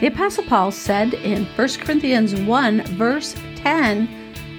The Apostle Paul said in 1 Corinthians 1, verse 10,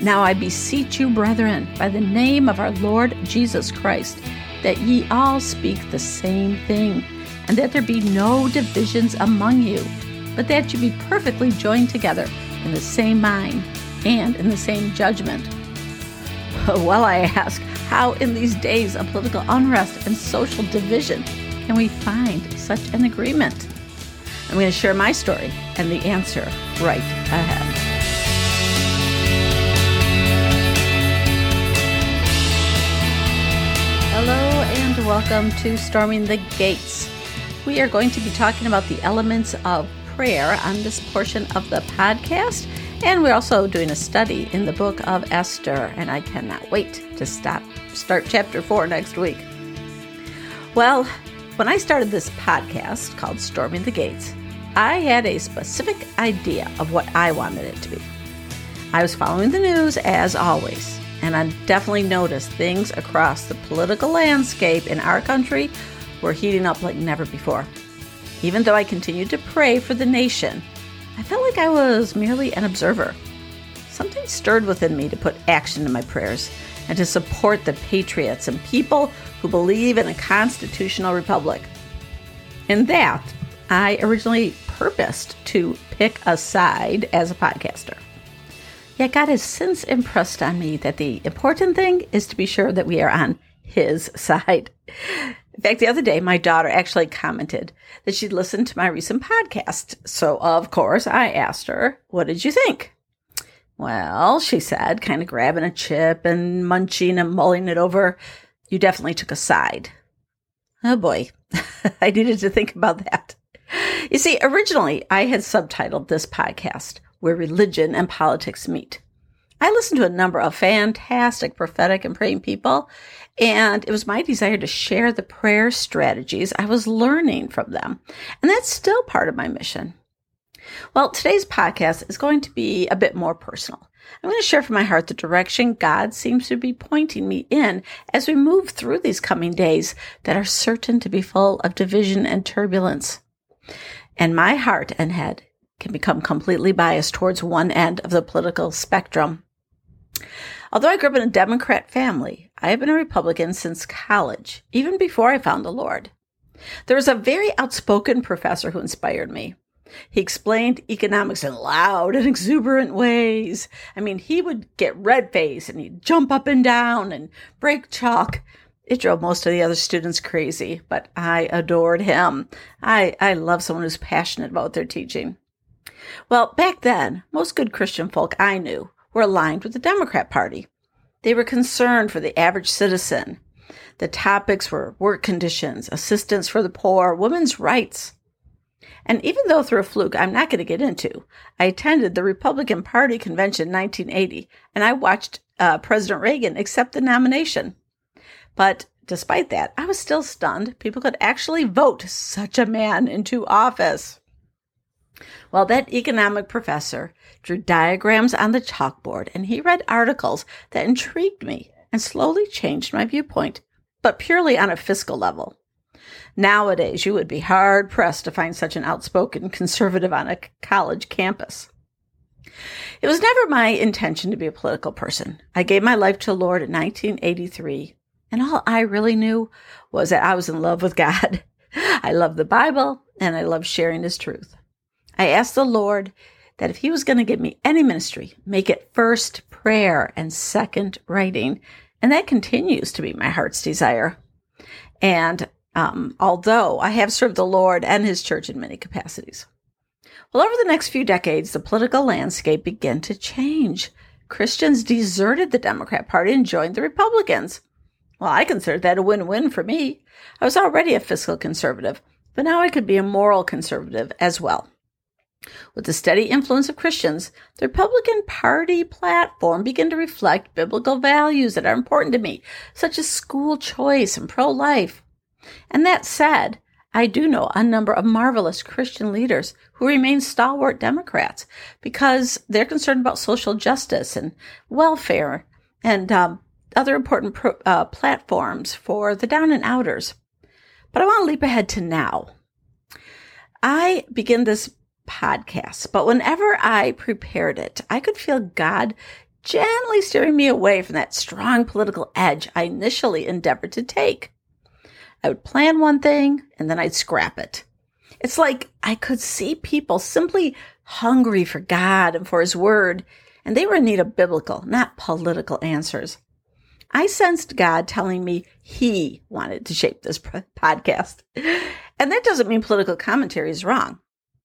Now I beseech you, brethren, by the name of our Lord Jesus Christ, that ye all speak the same thing, and that there be no divisions among you, but that you be perfectly joined together in the same mind and in the same judgment. Well, I ask, how in these days of political unrest and social division can we find such an agreement? I'm going to share my story and the answer right ahead. Hello and welcome to Storming the Gates. We are going to be talking about the elements of prayer on this portion of the podcast, and we're also doing a study in the book of Esther, and I cannot wait to stop start chapter 4 next week. Well, when I started this podcast called Storming the Gates, I had a specific idea of what I wanted it to be. I was following the news as always, and I definitely noticed things across the political landscape in our country were heating up like never before. Even though I continued to pray for the nation, I felt like I was merely an observer. Something stirred within me to put action to my prayers and to support the patriots and people who believe in a constitutional republic. In that, I originally purposed to pick a side as a podcaster. Yet God has since impressed on me that the important thing is to be sure that we are on His side. In fact, the other day, my daughter actually commented that she'd listened to my recent podcast. So, of course, I asked her, What did you think? Well, she said, kind of grabbing a chip and munching and mulling it over, you definitely took a side. Oh boy, I needed to think about that. You see, originally I had subtitled this podcast, Where Religion and Politics Meet. I listened to a number of fantastic prophetic and praying people, and it was my desire to share the prayer strategies I was learning from them. And that's still part of my mission. Well, today's podcast is going to be a bit more personal. I'm going to share from my heart the direction God seems to be pointing me in as we move through these coming days that are certain to be full of division and turbulence and my heart and head can become completely biased towards one end of the political spectrum. Although I grew up in a Democrat family, I have been a Republican since college, even before I found the Lord. There was a very outspoken professor who inspired me. He explained economics in loud and exuberant ways. I mean, he would get red faced and he'd jump up and down and break chalk. It drove most of the other students crazy, but I adored him. I, I love someone who's passionate about their teaching. Well, back then, most good Christian folk I knew were aligned with the Democrat Party. They were concerned for the average citizen. The topics were work conditions, assistance for the poor, women's rights. And even though through a fluke I'm not going to get into, I attended the Republican Party convention in 1980 and I watched uh, President Reagan accept the nomination. But despite that, I was still stunned people could actually vote such a man into office. Well, that economic professor drew diagrams on the chalkboard and he read articles that intrigued me and slowly changed my viewpoint, but purely on a fiscal level. Nowadays, you would be hard pressed to find such an outspoken conservative on a college campus. It was never my intention to be a political person. I gave my life to the Lord in 1983 and all I really knew was that I was in love with God. I love the Bible and I love sharing His truth. I asked the Lord that if He was going to give me any ministry, make it first prayer and second writing. And that continues to be my heart's desire. And um, although I have served the Lord and His church in many capacities. Well, over the next few decades, the political landscape began to change. Christians deserted the Democrat Party and joined the Republicans. Well, I considered that a win win for me. I was already a fiscal conservative, but now I could be a moral conservative as well. With the steady influence of Christians, the Republican Party platform began to reflect biblical values that are important to me, such as school choice and pro life. And that said, I do know a number of marvelous Christian leaders who remain stalwart Democrats because they're concerned about social justice and welfare and um, other important pro, uh, platforms for the down and outers. But I want to leap ahead to now. I begin this podcast, but whenever I prepared it, I could feel God gently steering me away from that strong political edge I initially endeavored to take. I would plan one thing and then I'd scrap it. It's like I could see people simply hungry for God and for His Word, and they were in need of biblical, not political answers. I sensed God telling me He wanted to shape this podcast. And that doesn't mean political commentary is wrong.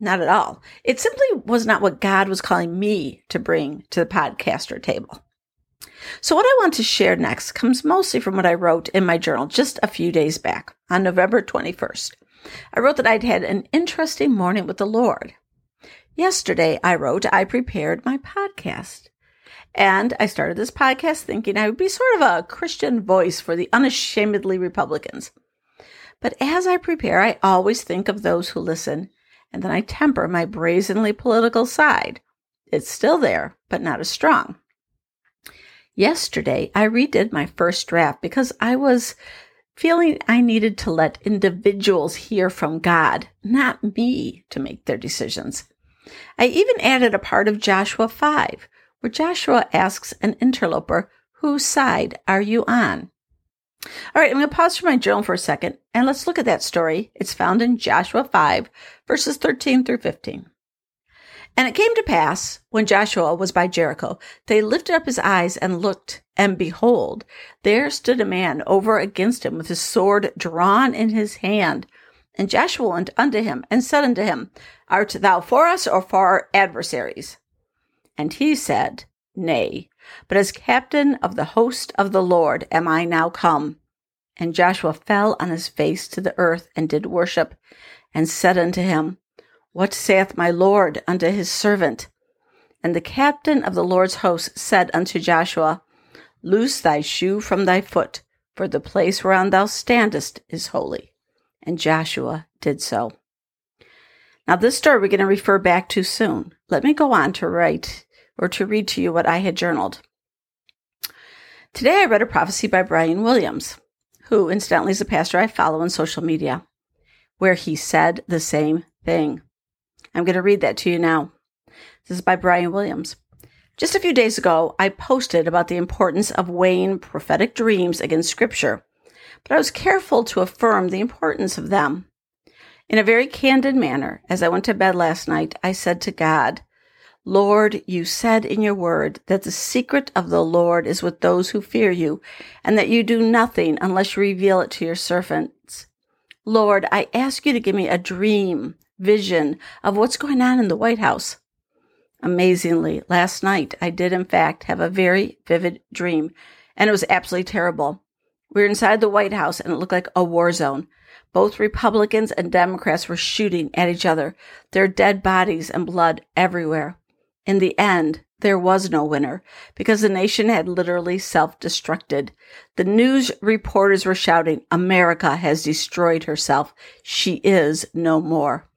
Not at all. It simply was not what God was calling me to bring to the podcaster table. So, what I want to share next comes mostly from what I wrote in my journal just a few days back on November 21st. I wrote that I'd had an interesting morning with the Lord. Yesterday, I wrote, I prepared my podcast. And I started this podcast thinking I would be sort of a Christian voice for the unashamedly Republicans. But as I prepare, I always think of those who listen, and then I temper my brazenly political side. It's still there, but not as strong. Yesterday, I redid my first draft because I was feeling I needed to let individuals hear from God, not me, to make their decisions. I even added a part of Joshua 5, where Joshua asks an interloper, Whose side are you on? All right, I'm going to pause for my journal for a second and let's look at that story. It's found in Joshua 5, verses 13 through 15. And it came to pass, when Joshua was by Jericho, they lifted up his eyes and looked, and behold, there stood a man over against him with his sword drawn in his hand. And Joshua went unto him and said unto him, Art thou for us or for our adversaries? And he said, Nay, but as captain of the host of the Lord am I now come. And Joshua fell on his face to the earth and did worship, and said unto him, What saith my Lord unto his servant? And the captain of the Lord's host said unto Joshua, Loose thy shoe from thy foot, for the place whereon thou standest is holy. And Joshua did so. Now, this story we're going to refer back to soon. Let me go on to write or to read to you what I had journaled. Today I read a prophecy by Brian Williams, who incidentally is a pastor I follow on social media, where he said the same thing. I'm going to read that to you now. This is by Brian Williams. Just a few days ago, I posted about the importance of weighing prophetic dreams against scripture, but I was careful to affirm the importance of them. In a very candid manner, as I went to bed last night, I said to God, Lord, you said in your word that the secret of the Lord is with those who fear you, and that you do nothing unless you reveal it to your servants. Lord, I ask you to give me a dream, vision of what's going on in the White House. Amazingly, last night I did in fact have a very vivid dream, and it was absolutely terrible. We were inside the White House and it looked like a war zone. Both Republicans and Democrats were shooting at each other, their dead bodies and blood everywhere. In the end, there was no winner because the nation had literally self destructed. The news reporters were shouting, America has destroyed herself. She is no more.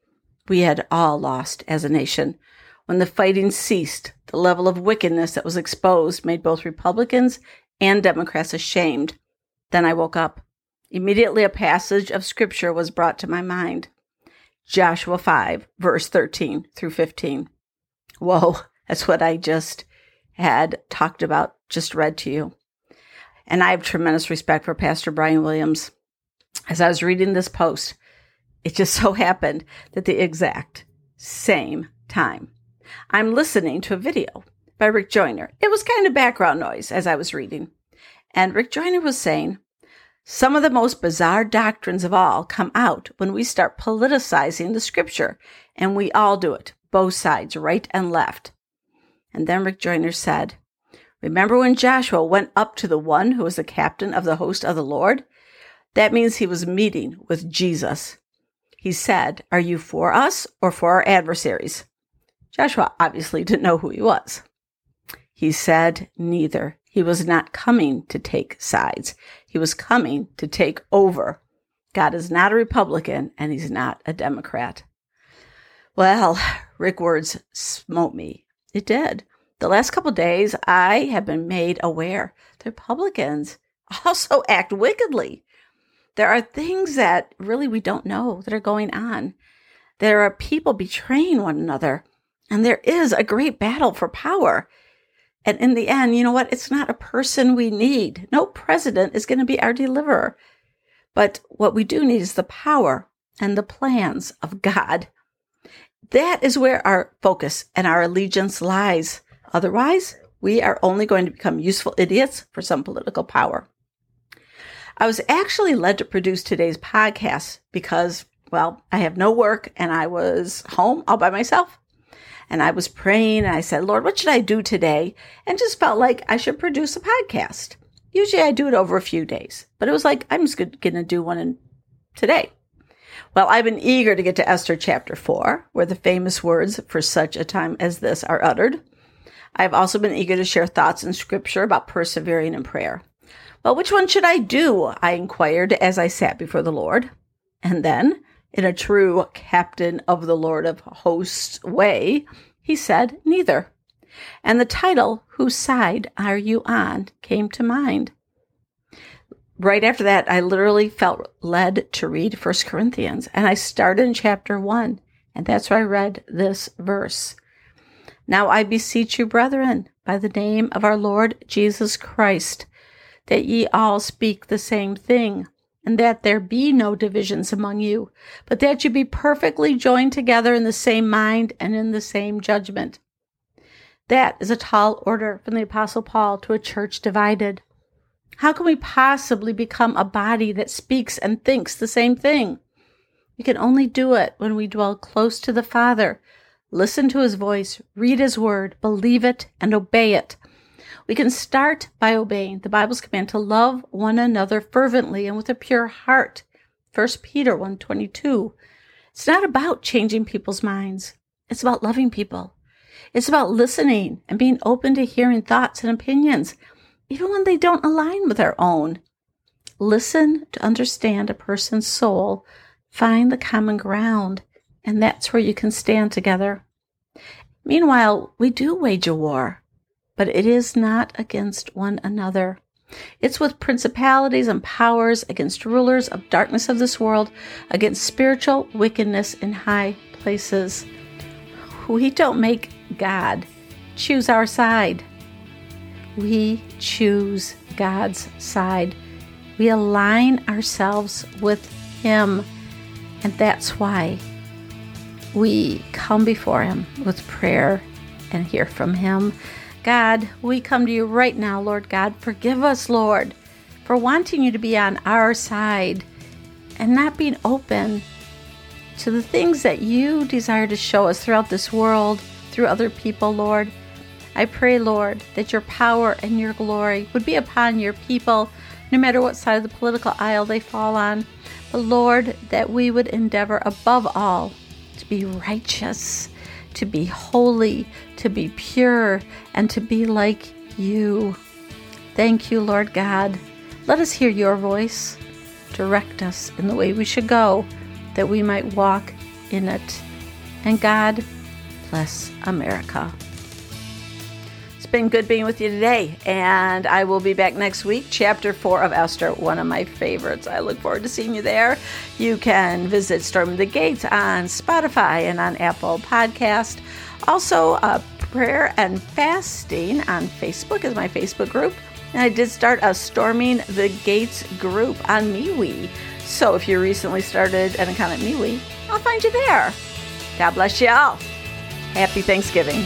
We had all lost as a nation. When the fighting ceased, the level of wickedness that was exposed made both Republicans and Democrats ashamed. Then I woke up. Immediately, a passage of scripture was brought to my mind Joshua 5, verse 13 through 15. Whoa, that's what I just had talked about, just read to you. And I have tremendous respect for Pastor Brian Williams. As I was reading this post, it just so happened that the exact same time I'm listening to a video by Rick Joyner. It was kind of background noise as I was reading. And Rick Joyner was saying, some of the most bizarre doctrines of all come out when we start politicizing the scripture, and we all do it both sides, right and left. And then Rick Joyner said, Remember when Joshua went up to the one who was the captain of the host of the Lord? That means he was meeting with Jesus. He said, Are you for us or for our adversaries? Joshua obviously didn't know who he was. He said, Neither. He was not coming to take sides. He was coming to take over. God is not a Republican and he's not a Democrat. Well, Rick words smote me. It did. The last couple days, I have been made aware the Republicans also act wickedly. There are things that really we don't know that are going on. There are people betraying one another, and there is a great battle for power. And in the end, you know what? It's not a person we need. No president is going to be our deliverer. But what we do need is the power and the plans of God. That is where our focus and our allegiance lies. Otherwise, we are only going to become useful idiots for some political power. I was actually led to produce today's podcast because, well, I have no work and I was home all by myself. And I was praying and I said, Lord, what should I do today? And just felt like I should produce a podcast. Usually I do it over a few days, but it was like, I'm just going to do one in today. Well, I've been eager to get to Esther chapter 4, where the famous words for such a time as this are uttered. I've also been eager to share thoughts in scripture about persevering in prayer. Well, which one should I do? I inquired as I sat before the Lord. And then, in a true captain of the Lord of hosts way, he said, Neither. And the title, Whose Side Are You On, came to mind right after that, I literally felt led to read First Corinthians. And I started in chapter 1, and that's where I read this verse. Now I beseech you, brethren, by the name of our Lord Jesus Christ, that ye all speak the same thing, and that there be no divisions among you, but that you be perfectly joined together in the same mind and in the same judgment. That is a tall order from the Apostle Paul to a church divided. How can we possibly become a body that speaks and thinks the same thing? We can only do it when we dwell close to the Father, listen to His voice, read His word, believe it, and obey it. We can start by obeying the Bible's command to love one another fervently and with a pure heart. 1 Peter 1:22. It's not about changing people's minds. It's about loving people. It's about listening and being open to hearing thoughts and opinions even when they don't align with our own. Listen to understand a person's soul, find the common ground, and that's where you can stand together. Meanwhile, we do wage a war, but it is not against one another. It's with principalities and powers, against rulers of darkness of this world, against spiritual wickedness in high places. We don't make God choose our side. We choose God's side. We align ourselves with Him. And that's why we come before Him with prayer and hear from Him. God, we come to you right now, Lord God. Forgive us, Lord, for wanting you to be on our side and not being open to the things that you desire to show us throughout this world, through other people, Lord. I pray, Lord, that your power and your glory would be upon your people, no matter what side of the political aisle they fall on. But Lord, that we would endeavor above all to be righteous, to be holy, to be pure, and to be like you. Thank you, Lord God. Let us hear your voice. Direct us in the way we should go, that we might walk in it. And God, bless America been good being with you today, and I will be back next week. Chapter 4 of Esther, one of my favorites. I look forward to seeing you there. You can visit Storming the Gates on Spotify and on Apple Podcast. Also, uh, Prayer and Fasting on Facebook is my Facebook group. And I did start a Storming the Gates group on MeWe. So if you recently started an account at MeWe, I'll find you there. God bless you all. Happy Thanksgiving.